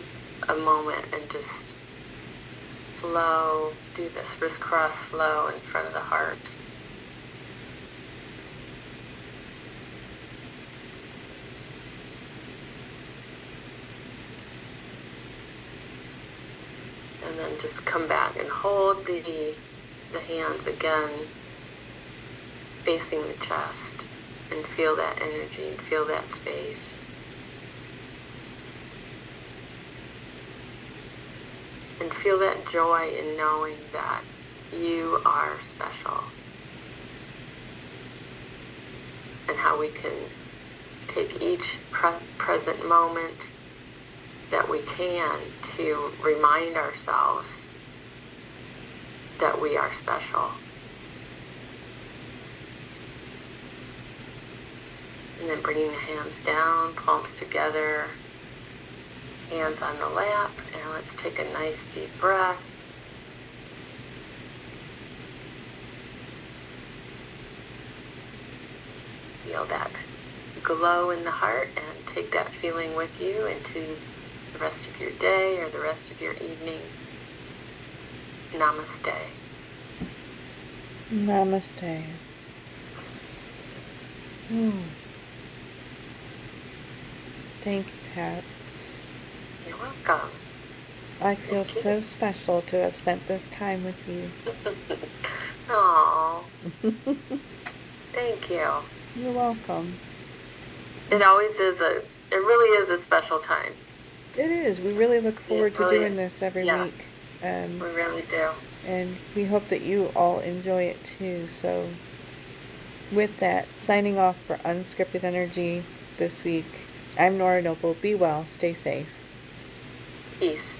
a moment and just flow, do this wrist cross flow in front of the heart. And then just come back and hold the, the hands again facing the chest and feel that energy and feel that space. and feel that joy in knowing that you are special. And how we can take each pre- present moment that we can to remind ourselves that we are special. And then bringing the hands down, palms together, hands on the lap, and let's take a nice deep breath. Feel that glow in the heart and take that feeling with you into the rest of your day or the rest of your evening. Namaste. Namaste. Hmm. Thank you, Pat. You're welcome. I feel Thank you. so special to have spent this time with you. Oh, thank you. You're welcome. It always is a. It really is a special time. It is. We really look forward to doing is. this every Yeah. week. Um, We really do. and we hope that you all enjoy it too. So, with that, signing off for Unscripted Energy this week, I'm Nora Noble. Be well, stay safe. Peace.